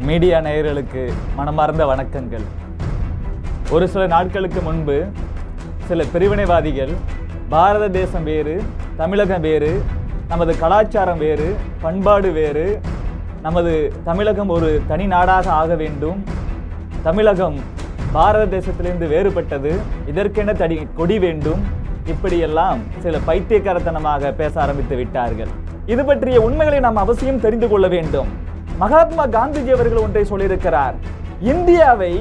Media நேயர்களுக்கு மனமார்ந்த வணக்கங்கள். ஒரு சில நாட்களுக்கு முன்பு சில பிரிவினைவாதிகள் பாரத தேசம் வேறு தமிழகம் வேறு நமது கலாச்சாரம் வேறு பண்பாடு வேறு நமது தமிழகம் ஒரு தனி நாடாக ஆக வேண்டும். தமிழகம் பாரத தேசத்திலிருந்து வேறுபட்டது. இதற்கென தடி கொடி வேண்டும். இப்படியெல்லாம் சில பைத்தியக்காரத்தனமாக பேச ஆரம்பித்து விட்டார்கள். இது பற்றிய உண்மைகளை நாம் அவசியம் தெரிந்து கொள்ள வேண்டும். மகாத்மா காந்திஜி அவர்கள் ஒன்றை சொல்லியிருக்கிறார். இந்தியாவை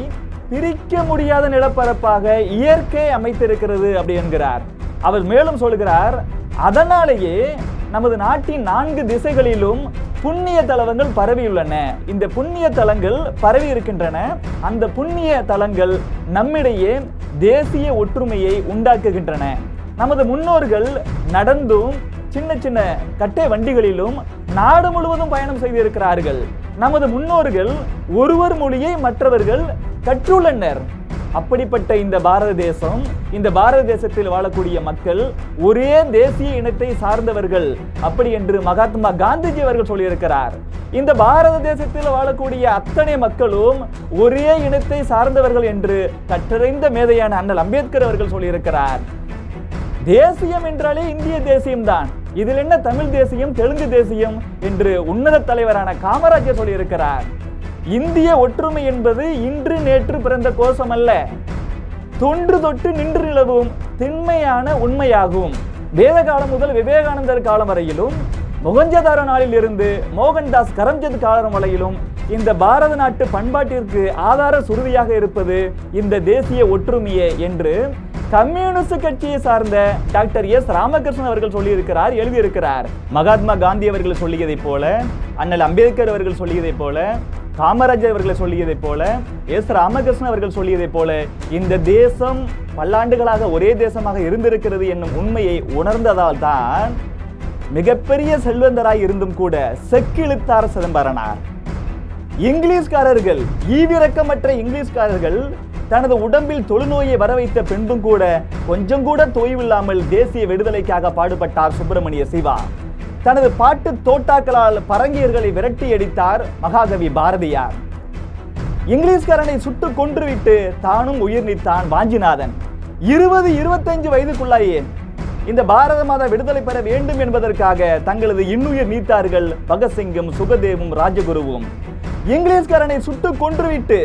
பிரிக்க முடியாத நிலப்பரப்பாக இயற்கை அமைத்திருக்கிறது அப்படி என்கிறார். அவர் மேலும் சொல்கிறார் அதனாலேயே நமது நாட்டின் நான்கு திசைகளிலும் புண்ணிய தலங்கள் பரவியுள்ளன. இந்த புண்ணிய தலங்கள் பரவி இருக்கின்றன. அந்த புண்ணிய தலங்கள் நம்மிடையே தேசிய ஒற்றுமையை உண்டாக்குகின்றன. நமது முன்னோர்கள் நடந்தும் சின்ன சின்ன கட்டை வண்டிகளிலும் நாடு முழுவதும் பயணம் செய்திருக்கிறார்கள். நமது முன்னோர்கள் ஒருவர் மொழியை மற்றவர்கள் கற்றுள்ளனர். அப்படிப்பட்ட இந்த பாரத தேசம் இந்த பாரத தேசத்தில் வாழக்கூடிய மக்கள் ஒரே தேசிய இனத்தை சார்ந்தவர்கள். அப்படி என்று மகாத்மா காந்திஜி அவர்கள் சொல்லியிருக்கிறார். இந்த பாரத தேசத்தில் வாழக்கூடிய அத்தனை மக்களும் ஒரே இனத்தை சார்ந்தவர்கள் என்று கற்றறிந்த மேதையான அண்ணல் அம்பேத்கர் அவர்கள் சொல்லியிருக்கிறார். தேசியம் என்றாலே இந்திய தேசியம்தான் இதில் என்ன தமிழ் தேசியம் தெலுங்கு தேசியம் என்று உன்னத தலைவரான காமராஜர் சொல்லியிருக்கிறார். இந்திய ஒற்றுமை என்பது இன்று நேற்று பிறந்த கோஷம் அல்ல தொன்று தொட்டு நின்று நிலவும் திண்மையான உண்மையாகும். வேத காலம் முதல் விவேகானந்தர் காலம் வரையிலும் முகஞ்சதார நாளில் இருந்து மோகன்தாஸ் கரம்சந்த் காலம் வரையிலும் இந்த பாரத நாட்டு பண்பாட்டிற்கு ஆதார சுருதியாக இருப்பது இந்த தேசிய ஒற்றுமையே என்று கம்யூனிஸ்ட் கட்சியை சார்ந்த டாக்டர் எஸ் ராமகிருஷ்ணன் அவர்கள் சொல்லியிருக்கிறார் எழுதியிருக்கிறார். மகாத்மா காந்தி அவர்கள் சொல்லியதைப் போல அண்ணல் அம்பேத்கர் அவர்கள் சொல்லியதைப் போல காமராஜர் அவர்களை சொல்லியதைப் போல எஸ் ராமகிருஷ்ணன் அவர்கள் சொல்லியதைப் போல இந்த தேசம் பல்லாண்டுகளாக ஒரே தேசமாக இருந்திருக்கிறது என்னும் உண்மையை உணர்ந்ததால் தான் மிகப்பெரிய செல்வந்தராய் இருந்தும் கூட செக்கிழுத்தார் சிதம்பரனார். இங்கிலீஷ்காரர்கள் ஈவிரக்கமற்ற இங்கிலீஷ்காரர்கள் தனது உடம்பில் தொழுநோயை வர வைத்த பின்பும் கூட கொஞ்சம் கூட தொய்வில்லாமல் தேசிய விடுதலைக்காக பாடுபட்டார் சுப்பிரமணிய சிவா. தனது பாட்டு தோட்டாக்களால் பரங்கியர்களை விரட்டி அடித்தார் மகாகவி பாரதியார். இங்கிலீஷ்காரனை சுட்டு கொன்றுவிட்டு தானும் உயிர் நீத்தான் வாஞ்சிநாதன் இருபது இருபத்தஞ்சு வயதுக்குள்ளாயே இந்த பாரத மாதா விடுதலை பெற வேண்டும் என்பதற்காக தங்களது இன்னுயிர் நீத்தார்கள் பகத்சிங்கும் சுகதேவும் ராஜகுருவும். இங்கிலீஷ்காரனை சுட்டு கொன்றுவிட்டு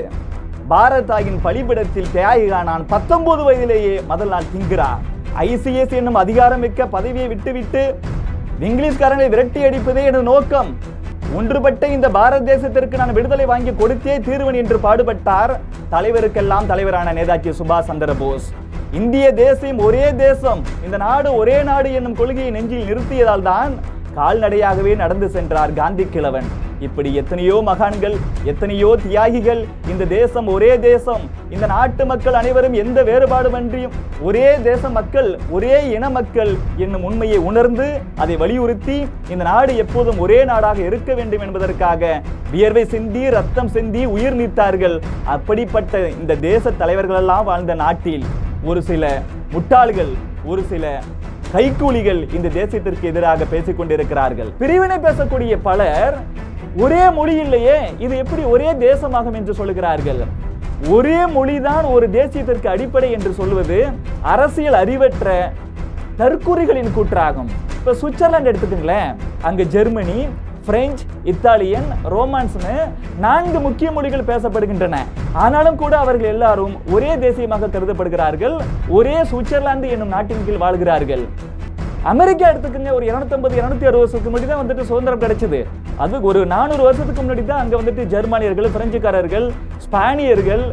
பாரதாயின் பலிபிடத்தில் தியாகிகானான் பத்தொன்பது வயதிலேயே முதல் நாள் திங்கிறார் ஐசிஎஸ் என்னும் அதிகாரமிக்க பதவியை விட்டுவிட்டு இங்கிலீஷ்காரனை விரட்டி அடிப்பதே எனது நோக்கம். ஒன்றுபட்ட இந்த பாரத தேசத்திற்கு நான் விடுதலை வாங்கி கொடுத்தே தீர்வன் என்று பாடுபட்டார் தலைவருக்கெல்லாம் தலைவரான நேதாஜி சுபாஷ் சந்திர போஸ் இந்திய தேசம் ஒரே தேசம் இந்த நாடு ஒரே நாடு என்னும் கொள்கையை நெஞ்சில் நிறுத்தியதால் தான் கால்நடையாகவே நடந்து சென்றார் காந்தி கிழவன். இப்படி எத்தனையோ மகான்கள் எத்தனையோ தியாகிகள் இந்த தேசம் ஒரே தேசம் இந்த நாட்டு மக்கள் அனைவரும் எந்த வேறுபாடுமன்றியும் ஒரே தேச மக்கள் ஒரே இன மக்கள் என்னும் உண்மையை உணர்ந்து அதை வலியுறுத்தி இந்த நாடு எப்போதும் ஒரே நாடாக இருக்க வேண்டும் என்பதற்காக வியர்வை சிந்தி ரத்தம் சிந்தி உயிர் நீத்தார்கள். அப்படிப்பட்ட இந்த தேச தலைவர்களெல்லாம் வாழ்ந்த நாட்டில் ஒரு சில முட்டாள்கள் ஒரு சில கைக்கூலிகள் இந்த தேசத்திற்கு எதிராக பேசிக் கொண்டிருக்கிறார்கள் பிரிவினை பேசக்கூடிய பலர் ஒரே மொழி இல்லையே இது எப்படி ஒரே தேசமாகும் என்று சொல்லுகிறார்கள். ஒரே மொழிதான் ஒரு தேசியத்திற்கு அடிப்படை என்று சொல்வது அரசியல் அறிவற்ற தற்குறிகளின் கூற்றாகும். இப்ப சுவிட்சர்லாந்து எடுத்துக்கங்களேன். அங்க ஜெர்மனி பிரெஞ்சு இத்தாலியன் ரோமான்ஸ்னு நான்கு முக்கிய மொழிகள் பேசப்படுகின்றன. ஆனாலும் கூட அவர்கள் எல்லாரும் ஒரே தேசியமாக கருதப்படுகிறார்கள். ஒரே சுவிட்சர்லாந்து என்னும் நாட்டின் கீழ் வாழ்கிறார்கள். அமெரிக்கா எடுத்துக்கங்க ஒரு 250 இருநூத்தி அறுபது வருஷத்துக்கு முன்னாடி தான் வந்துட்டு சுதந்திரம் கிடைச்சது. அது ஒரு நானூறு வருஷத்துக்கு முன்னாடி தான் அங்கே வந்துட்டு ஜெர்மானியர்கள் பிரெஞ்சுக்காரர்கள் ஸ்பானியர்கள்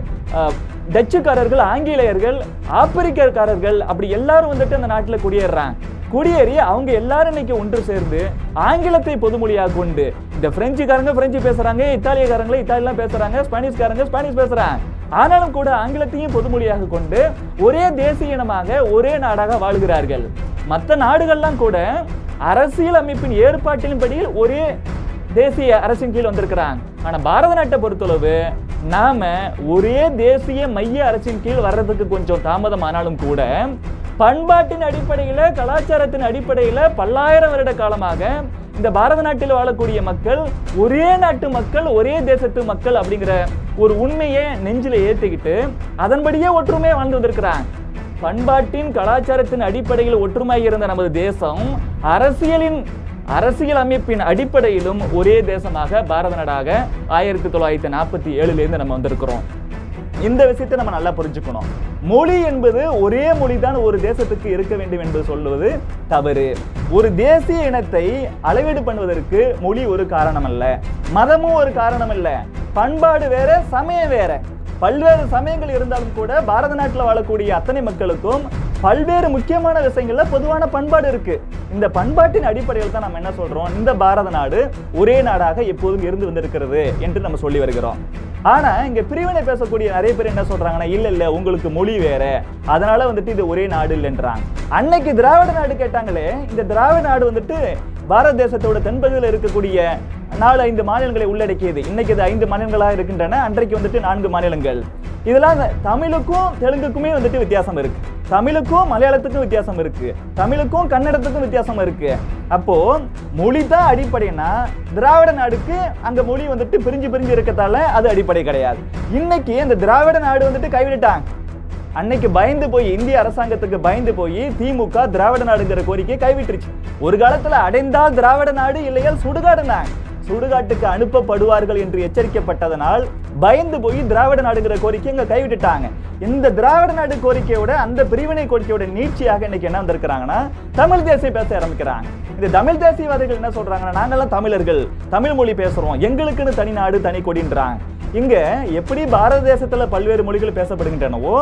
டச்சுக்காரர்கள் ஆங்கிலேயர்கள் ஆப்பிரிக்கக்காரர்கள் அப்படி எல்லாரும் வந்துட்டு அந்த நாட்டில் குடியேறாங்க குடியேறி அவங்க எல்லாரும் இன்னைக்கு ஒன்று சேர்ந்து ஆங்கிலத்தை பொதுமொழியாக கொண்டு இந்த பிரெஞ்சுக்காரங்க பிரெஞ்சு பேசுறாங்க இத்தாலியக்காரங்களே இத்தாலியெல்லாம் பேசுறாங்க ஸ்பானிஷ்காரங்க ஸ்பானிஷ் பேசுறாங்க. ஆனாலும் கூட ஆங்கிலத்தையும் பொதுமொழியாக கொண்டு ஒரே தேசிய இனமாக ஒரே நாடாக வாழ்கிறார்கள். மற்ற நாடுகள்லாம் கூட அரசியல் அமைப்பின் ஏற்பாட்டின்படி ஒரே தேசிய அரசின் கீழ் வந்திருக்கிறாங்க. ஆனா பாரத நாட்டை பொறுத்தளவு நாம ஒரே தேசிய மைய அரசின் கீழ் வர்றதுக்கு கொஞ்சம் தாமதம் ஆனாலும் கூட பண்பாட்டின் அடிப்படையில் கலாச்சாரத்தின் அடிப்படையில் பல்லாயிரம் வருட காலமாக இந்த பாரத நாட்டில் வாழக்கூடிய மக்கள் ஒரே நாட்டு மக்கள் ஒரே தேசத்து மக்கள் அப்படிங்கிற ஒரு உண்மையை நெஞ்சில் ஏற்றிக்கிட்டு அதன்படியே ஒற்றுமையாக வாழ்ந்து வந்திருக்கிறாங்க. பண்பாட்டின் கலாச்சாரத்தின் அடிப்படையில் ஒற்றுமை இருந்த நமது தேசம் அரசியலின் அரசியல் அமைப்பின் அடிப்படையிலும் ஒரே தேசமாக பாரத நாடாக ஆயிரத்தி தொள்ளாயிரத்தி நாற்பத்தி ஏழுலேருந்து நம்ம வந்திருக்கிறோம். இந்த விஷயத்தை நம்ம நல்லா புரிஞ்சுக்கணும். மொழி என்பது ஒரே மொழி தான் ஒரு தேசத்துக்கு இருக்க வேண்டும் என்று சொல்வது தவறு. ஒரு தேசிய இனத்தை அளவீடு பண்ணுவதற்கு மொழி ஒரு காரணம் அல்ல மதமும் ஒரு காரணம் அல்ல பண்பாடு வேற சமயம் வேற. பல்வேறு சமயங்கள் இருந்தாலும் கூட பாரத நாட்டில் வாழக்கூடிய அத்தனை மக்களுக்கும் பல்வேறு முக்கியமான விஷயங்களில் பொதுவான பண்பாடு இருக்கு. இந்த பண்பாட்டின் அடிப்படையில் தான் நம்ம என்ன சொல்றோம்? இந்த பாரத நாடு ஒரே நாடாக எப்போதும் இருந்து வந்திருக்கிறது என்று நம்ம சொல்லி வருகிறோம். ஆனா இங்க பிரிவினை பேசக்கூடிய நிறைய பேர் என்ன சொல்றாங்கன்னா இல்ல இல்ல உங்களுக்கு மொழி வேற. அதனால வந்துட்டு இது ஒரே நாடு இல்லைன்றாங்க. அன்னைக்கு திராவிட நாடு கேட்டாங்களே இந்த திராவிட நாடு வந்துட்டு பாரத தேசத்தோட தென்பகுதியில் இருக்கக்கூடிய நாலு ஐந்து மாநிலங்களை உள்ளடக்கியது. இன்னைக்கு இது ஐந்து மாநிலங்களாக இருக்கின்றன. அன்றைக்கு வந்துட்டு நான்கு மாநிலங்கள். இதெல்லாம் தமிழுக்கும் தெலுங்குக்குமே வந்துட்டு வித்தியாசம் இருக்கு. தமிழுக்கும் மலையாளத்துக்கும் வித்தியாசம் இருக்கு. தமிழுக்கும் கன்னடத்துக்கும் வித்தியாசம் இருக்கு. அப்போ மொழி தான் அடிப்படைனா திராவிட நாடுக்கு அந்த மொழி வந்துட்டு பிரிஞ்சு பிரிஞ்சு இருக்கத்தால அது அடிப்படை கிடையாது. இன்னைக்கு இந்த திராவிட நாடு வந்துட்டு கைவிட்டுட்டாங்க. அன்னைக்கு பயந்து போய் இந்திய அரசாங்கத்துக்கு பயந்து போய் திமுக திராவிட நாடுங்கிற கோரிக்கையை கைவிட்டுருச்சு. ஒரு காலத்துல அடைந்தால் திராவிட நாடு இல்லையால் சுடுகாடுனாங்க சுடுகாட்டுக்கு அனுப்பப்படுவார்கள் என்று எச்சரிக்கப்பட்டதனால் பயந்து போய் திராவிட நாடுங்கிற கோரிக்கை இங்க கைவிட்டுட்டாங்க. இந்த திராவிட நாடு கோரிக்கையோட அந்த பிரிவினை கோரிக்கையோட நீட்சியாக இன்னைக்கு என்ன வந்திருக்கிறாங்கன்னா தமிழ் தேசிய பேச ஆரம்பிக்கிறாங்க. இந்த தமிழ் தேசியவாதிகள் என்ன சொல்றாங்கன்னா நாங்கெல்லாம் தமிழர்கள் தமிழ் மொழி பேசுறோம் எங்களுக்குன்னு தனி நாடு தனி கொடின்றாங்க. இங்க எப்படி பாரத தேசத்துல பல்வேறு மொழிகள் பேசப்படுகின்றனவோ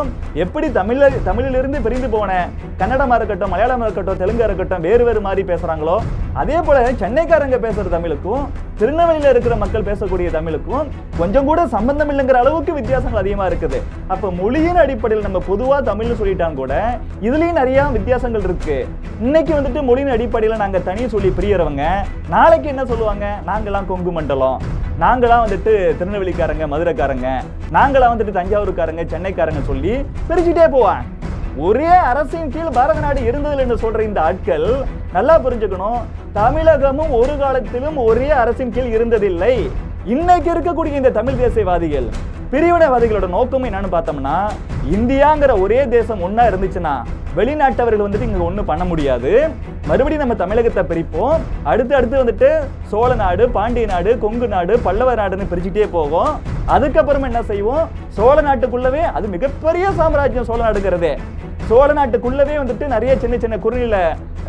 எப்படி தமிழ தமிழிலிருந்து பிரிந்து போன கன்னடமா இருக்கட்டும் மலையாளமா இருக்கட்டும் தெலுங்கா இருக்கட்டும் வேறு வேறு மாதிரி பேசுறாங்களோ அதே போல சென்னைக்காரங்க பேசுற தமிழுக்கும் திருநெல்வேலியில் இருக்கிற மக்கள் பேசக்கூடிய தமிழுக்கும் கொஞ்சம் கூட சம்பந்தம் இல்லைங்கிற அளவுக்கு வித்தியாசங்கள் அதிகமா இருக்குது. அப்ப மொழியின் அடிப்படையில் நம்ம பொதுவா தமிழ்னு சொல்லிட்டாங்க கூட இதுலயும் நிறைய வித்தியாசங்கள் இருக்கு. இன்னைக்கு வந்துட்டு மொழியின் அடிப்படையில் நாங்க தனி சொல்லி பிரியறவங்க நாளைக்கு என்ன சொல்லுவாங்க? நாங்கெல்லாம் கொங்கு மண்டலம். நாங்களாம் வந்துட்டு திருநெல்வேலிக்காரங்க மதுரைக்காரங்க நாங்களாம் வந்துட்டு தஞ்சாவூர்காரங்க சென்னைக்காரங்க சொல்லி பிரிச்சுட்டே போவாங்க. ஒரே அரசின் கீழ் பாரத நாடு இருந்ததில்லை என்று சொல்ற இந்த ஆட்கள் நல்லா புரிஞ்சுக்கணும். தமிழகமும் ஒரு காலத்திலும் ஒரே அரசின் கீழ் இருந்ததில்லை. இன்னைக்கு இருக்கக்கூடிய இந்த தமிழ் தேசியவாதிகள் பிரிவினைவாதிகளோட நோக்கம் என்னன்னு பார்த்தோம்னா இந்தியாங்கிற ஒரே தேசம் ஒன்றா இருந்துச்சுன்னா வெளிநாட்டவர்கள் வந்துட்டு இங்க ஒன்றும் பண்ண முடியாது. மறுபடியும் நம்ம தமிழகத்தை பிரிப்போம். அடுத்து அடுத்து வந்துட்டு சோழ நாடு பாண்டிய நாடு கொங்கு நாடு பல்லவ நாடுன்னு பிரிச்சுட்டே போவோம். அதுக்கப்புறம் என்ன செய்வோம்? சோழ நாட்டுக்குள்ளவே அது மிகப்பெரிய சாம்ராஜ்யம் சோழ நாடுங்கிறதே. சோழ நாட்டுக்குள்ளவே வந்துட்டு நிறைய சின்ன சின்ன குறுநில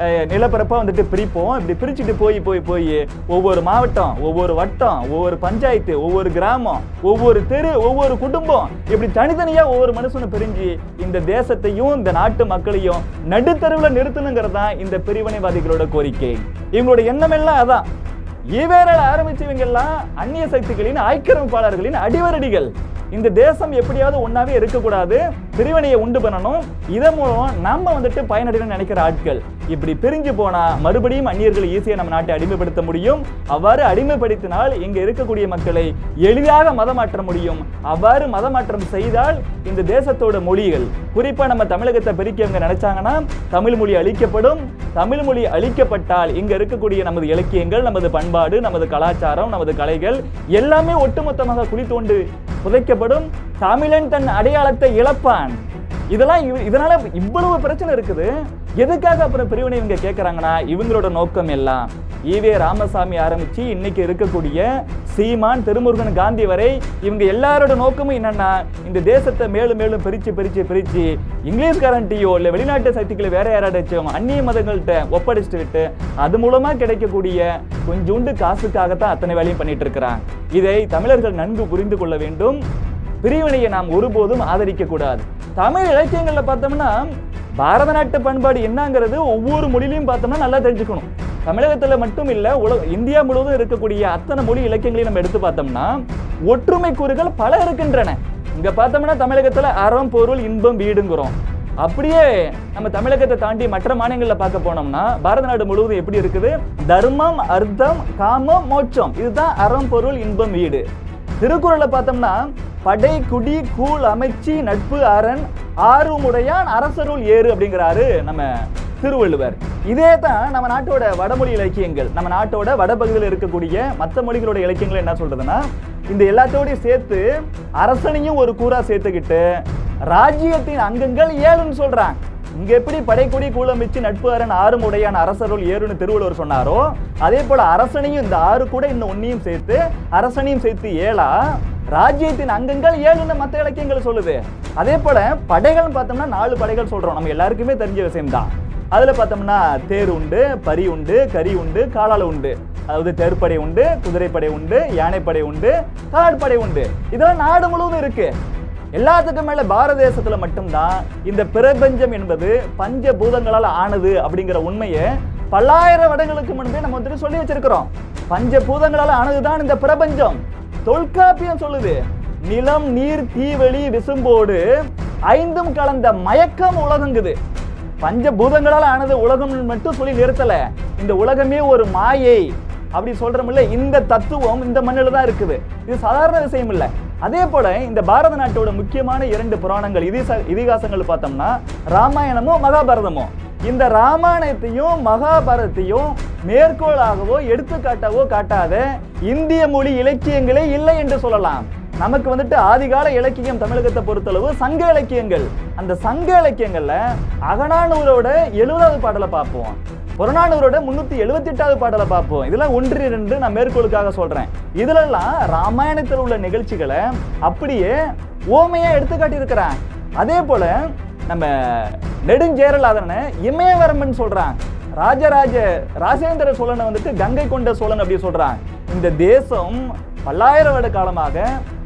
நிலப்பரப்பாக நிலப்பரப்பா வந்துட்டு பிரிப்போம். இப்படி பிரிச்சுட்டு போய் போய் போய் ஒவ்வொரு மாவட்டம் ஒவ்வொரு வட்டம் ஒவ்வொரு பஞ்சாயத்து ஒவ்வொரு கிராமம் ஒவ்வொரு தெரு ஒவ்வொரு குடும்பம் இப்படி தனித்தனியா ஒவ்வொரு மனுஷனும் பிரிஞ்சு இந்த தேசத்தையும் இந்த நாட்டு மக்களையும் நடுத்தருவில் நிறுத்தணுங்கிறது தான் இந்த பிரிவினைவாதிகளோட கோரிக்கை. இவங்களோட எண்ணம் எல்லாம் அதான். ஈவேரால் ஆரம்பிச்சவங்க எல்லாம் அந்நிய சக்திகளின் ஆக்கிரமிப்பாளர்களின் அடிவரடிகள். இந்த தேசம் எப்படியாவது ஒன்றாவே இருக்கக்கூடாது பிரிவினையை உண்டு பண்ணணும். இதன் மூலம் நம்ம வந்துட்டு பயனடையணும்னு நினைக்கிற ஆட்கள். இப்படி பிரிஞ்சு போனால் மறுபடியும் அந்நியர்கள் ஈஸியாக நம்ம நாட்டை அடிமைப்படுத்த முடியும். அவ்வாறு அடிமைப்படுத்தினால் இங்கே இருக்கக்கூடிய மக்களை எளிதாக மதமாற்ற முடியும். அவ்வாறு மதமாற்றம் செய்தால் இந்த தேசத்தோட மொழிகள் குறிப்பாக நம்ம தமிழகத்தை பிரிக்கவங்க நினைச்சாங்கன்னா தமிழ் மொழி அழிக்கப்படும். தமிழ் மொழி அழிக்கப்பட்டால் இங்கே இருக்கக்கூடிய நமது இலக்கியங்கள் நமது பண்பாடு நமது கலாச்சாரம் நமது கலைகள் எல்லாமே ஒட்டுமொத்தமாக குழி தோண்டு புதைக்கப்படும். தமிழன் தன் அடையாளத்தை இழப்பான். இதெல்லாம் இதனால இவ்வளவு பிரச்சனை இருக்குது. எதுக்காக அப்புறம் பிரிவினை இவங்க கேட்குறாங்கன்னா இவங்களோட நோக்கம் எல்லாம். ஈவே ராமசாமி ஆரம்பிச்சு இன்னைக்கு இருக்கக்கூடிய சீமான் திருமுருகன் காந்தி வரை இவங்க எல்லாரோட நோக்கமும் என்னன்னா இந்த தேசத்தை மேலும் மேலும் பிரிச்சு பிரிச்சு பிரிச்சு இங்கிலீஷ்காரன்ட்டியோ இல்லை வெளிநாட்டு சக்திகளை வேற யாராச்சும் அந்நிய மதங்கள்கிட்ட ஒப்படைச்சிட்டு விட்டு அது மூலமா கிடைக்கக்கூடிய கொஞ்சோண்டு காசுக்காகத்தான் அத்தனை வேலையும் பண்ணிட்டு இருக்கிறாங்க. இதை தமிழர்கள் நன்கு புரிந்து கொள்ள வேண்டும். பிரிவினையை நாம் ஒருபோதும் ஆதரிக்க கூடாது தமிழ் இலக்கியங்கள்ல பார்த்தோம்னா பாரத நாட்டு பண்பாடு என்னங்கிறது ஒவ்வொரு மொழியிலையும் பார்த்தோம்னா நல்லா தெரிஞ்சுக்கணும். தமிழகத்துல மட்டும் இல்ல உலக இந்தியா முழுவதும் இருக்கக்கூடிய அத்தனை மொழி இலக்கியங்களையும் நம்ம எடுத்து பார்த்தோம்னா ஒற்றுமை கூறுகள் பல இருக்கின்றன. இங்க பார்த்தோம்னா தமிழகத்துல அறம் பொருள் இன்பம் வீடுங்கிறோம். அப்படியே நம்ம தமிழகத்தை தாண்டி மற்ற மாநிலங்களில் பார்க்க போனோம்னா பாரத நாடு முழுவதும் எப்படி இருக்குது? தர்மம் அர்த்தம் காமம் மோட்சம். இதுதான் அறம் பொருள் இன்பம் வீடு. திருக்குறளை பார்த்தோம்னா படை குடி கூழ் அமைச்சி நட்பு அரண் ஆறுமுடையான் அரசருள் ஏறு அப்படிங்கிறாரு நம்ம திருவள்ளுவர். இதே தான் நம்ம நாட்டோட வடமொழி இலக்கியங்கள். நம்ம நாட்டோட வடபகுதியில் இருக்கக்கூடிய மற்ற மொழிகளோட இலக்கியங்கள் என்ன சொல்றதுன்னா இந்த எல்லாத்தோடையும் சேர்த்து அரசனையும் ஒரு கூறா சேர்த்துக்கிட்டு ராஜ்யத்தின் அங்கங்கள் ஏழுன்னு சொல்றாங்க. இங்க எப்படி படைக்குடி கூலமிச்சு நட்பு அரண் ஆறும் உடையான அரசருள் ஏறுன்னு திருவள்ளுவர் சொன்னாரோ அதே போல அரசனையும் இந்த ஆறு கூட இந்த ஒன்னையும் சேர்த்து அரசனையும் சேர்த்து ஏழா ராஜ்யத்தின் அங்கங்கள் ஏழுன்னு மற்ற இலக்கியங்கள் சொல்லுது. அதே போல படைகள் பார்த்தோம்னா நாலு படைகள் சொல்றோம். நம்ம எல்லாருக்குமே தெரிஞ்ச விஷயம்தான் அதுல பார்த்தோம்னா தேர் உண்டு பரி உண்டு கரி உண்டு காலால் உண்டு. அதாவது தேர்ப்படை உண்டு குதிரைப்படை உண்டு யானைப்படை உண்டு காலாட்படை உண்டு. இதெல்லாம் நாடு முழுவதும் இருக்கு. எல்லாத்துக்கும் மேல பாரத தேசத்துல மட்டும்தான் இந்த பிரபஞ்சம் என்பது பஞ்ச பூதங்களால் ஆனது அப்படிங்கிற உண்மையை பல்லாயிரம் வருடங்களுக்கு முன்பே நம்ம வந்துட்டு சொல்லி வச்சிருக்கிறோம். பஞ்ச பூதங்களால் ஆனதுதான் இந்த பிரபஞ்சம். தொல்காப்பியம் சொல்லுது நிலம் நீர் தீவெளி விசும்போடு ஐந்தும் கலந்த மயக்கம் உலகங்குது. பஞ்ச பூதங்களால் ஆனது உலகம் மட்டும் சொல்லி நிறுத்தல. இந்த உலகமே ஒரு மாயை. அப்படி சொல்றோம்ல இந்த தத்துவம் இந்த மண்ணில் தான் இருக்குது. இது சாதாரண விஷயம் இல்லை அதே போல இந்த பாரத நாட்டோட முக்கியமான இரண்டு புராணங்கள் இதிச இதிகாசங்கள் பார்த்தோம்னா ராமாயணமும் மகாபாரதமும் இந்த ராமாயணத்தையும் மகாபாரதத்தையும் மேற்கோளாகவோ எடுத்துக்காட்டாவோ காட்டாத இந்திய மொழி இலக்கியங்களே இல்லை என்று சொல்லலாம். நமக்கு வந்துட்டு ஆதிகால இலக்கியம் தமிழகத்தை பொறுத்தளவு சங்க இலக்கியங்கள். அந்த சங்க இலக்கியங்கள்ல அகனானூரோட எழுபதாவது பாடலை பார்ப்போம். புறநானூரோட முன்னூத்தி எழுபத்தி எட்டாவது பாடலை பார்ப்போம். இதெல்லாம் ஒன்று இரண்டு நான் மேற்கோளுக்காக சொல்றேன். இதுலெல்லாம் ராமாயணத்தில் உள்ள நிகழ்ச்சிகளை அப்படியே ஓமையா எடுத்துக்காட்டி இருக்கிறேன் அதே போல நம்ம நெடுஞ்சேரலாதன இமயவரமன் சொல்றான். ராஜராஜ ராஜேந்திர சோழனை வந்துட்டு கங்கை கொண்ட சோழன் அப்படி சொல்றான். இந்த தேசம் பல்லாயிரம் வருட காலமாக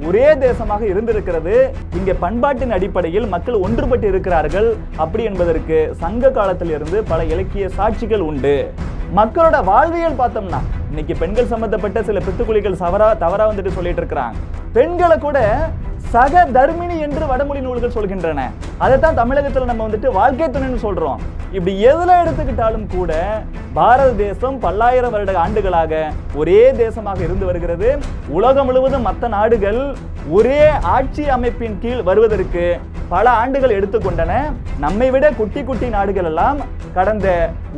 ஒரே தேசமாக இருந்திருக்கிறது. இங்கே பண்பாட்டின் அடிப்படையில் மக்கள் ஒன்றுபட்டு இருக்கிறார்கள். அப்படி என்பதற்கு சங்க காலத்திலிருந்து பல இலக்கிய சாட்சிகள் உண்டு. மக்களோட வாழ்வியல் பார்த்தோம்னா இன்னைக்கு பெண்கள் சம்பந்தப்பட்ட சில பித்துக்குழிகள் சவரா தவறா வந்துட்டு சொல்லிட்டு இருக்கிறாங்க. பெண்களை கூட சக தர்மிணி என்று வடமொழி நூல்கள் சொல்கின்றன. அதைத்தான் தமிழகத்தில் நம்ம வந்துட்டு வாழ்க்கை துணைன்னு சொல்றோம். இப்படி எதுல எடுத்துக்கிட்டாலும் கூட பாரத தேசம் பல்லாயிரம் வருட ஆண்டுகளாக ஒரே தேசமாக இருந்து வருகிறது. உலகம் முழுவதும் மற்ற நாடுகள் ஒரே ஆட்சி அமைப்பின் கீழ் வருவதற்கு பல ஆண்டுகள் எடுத்துக்கொண்டன. நம்மை விட குட்டி குட்டி நாடுகள் எல்லாம் கடந்த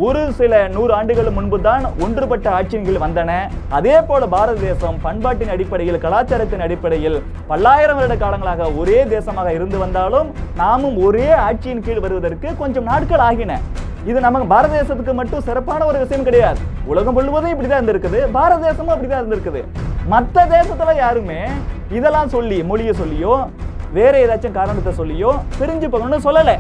ஒரு சில நூறு ஆண்டுகள் முன்பு தான் ஒன்றுபட்ட ஆட்சியின் கீழ் வந்தன. அதே போல பாரத தேசம் பண்பாட்டின் அடிப்படையில் கலாச்சாரத்தின் அடிப்படையில் பல்லாயிரம் வருட காலங்களாக ஒரே தேசமாக இருந்து வந்தாலும் நாமும் ஒரே ஆட்சியின் கீழ் வருவதற்கு கொஞ்சம் நாட்கள் ஆகின. இது நமக்கு பாரத தேசத்துக்கு மட்டும் சிறப்பான ஒரு விஷயம் கிடையாது. உலகம் முழுவதும் இப்படிதான் இருந்திருக்குது. பாரத தேசமும் அப்படிதான் இருந்திருக்குது. மற்ற தேசத்துல யாருமே இதெல்லாம் சொல்லி மொழியை சொல்லியோ வேற ஏதாச்சும் காரணத்தை சொல்லியோ பிரிஞ்சு போகணும்னு சொல்லலை.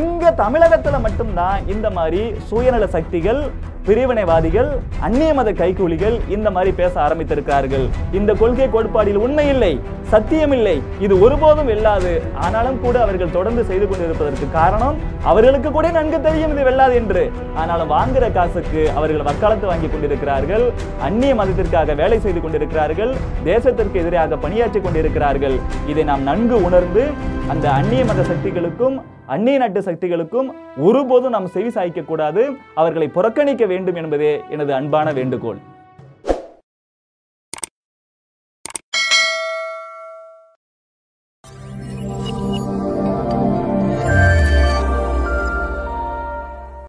இங்க தமிழகத்துல மட்டும்தான் இந்த மாதிரி சுயநல சக்திகள் பிரிவினைவாதிகள் அந்நிய மத கைக்கூலிகள் இந்த மாதிரி பேச ஆரம்பித்திருக்கிறார்கள். இந்த கொள்கை கோட்பாடில் உண்மை இல்லை சத்தியம் இல்லை இது ஒருபோதும் வெல்லாது. ஆனாலும் கூட அவர்கள் தொடர்ந்து செய்து கொண்டிருப்பதற்கு காரணம் அவர்களுக்கு கூட நன்கு தெரியும் இது வெல்லாது என்று. ஆனாலும் வாங்குற காசுக்கு அவர்கள் வக்காலத்து வாங்கி கொண்டிருக்கிறார்கள் அந்நிய மதத்திற்காக வேலை செய்து கொண்டிருக்கிறார்கள் தேசத்திற்கு எதிராக பணியாற்றி கொண்டிருக்கிறார்கள். இதை நாம் நன்கு உணர்ந்து அந்த அந்நிய மத சக்திகளுக்கும் அந்நிய நாட்டு சக்திகளுக்கும் ஒருபோதும் நாம் செவி சாய்க்க கூடாது அவர்களை புறக்கணிக்க வேண்டும் என்பதே எனது அன்பான வேண்டுகோள்.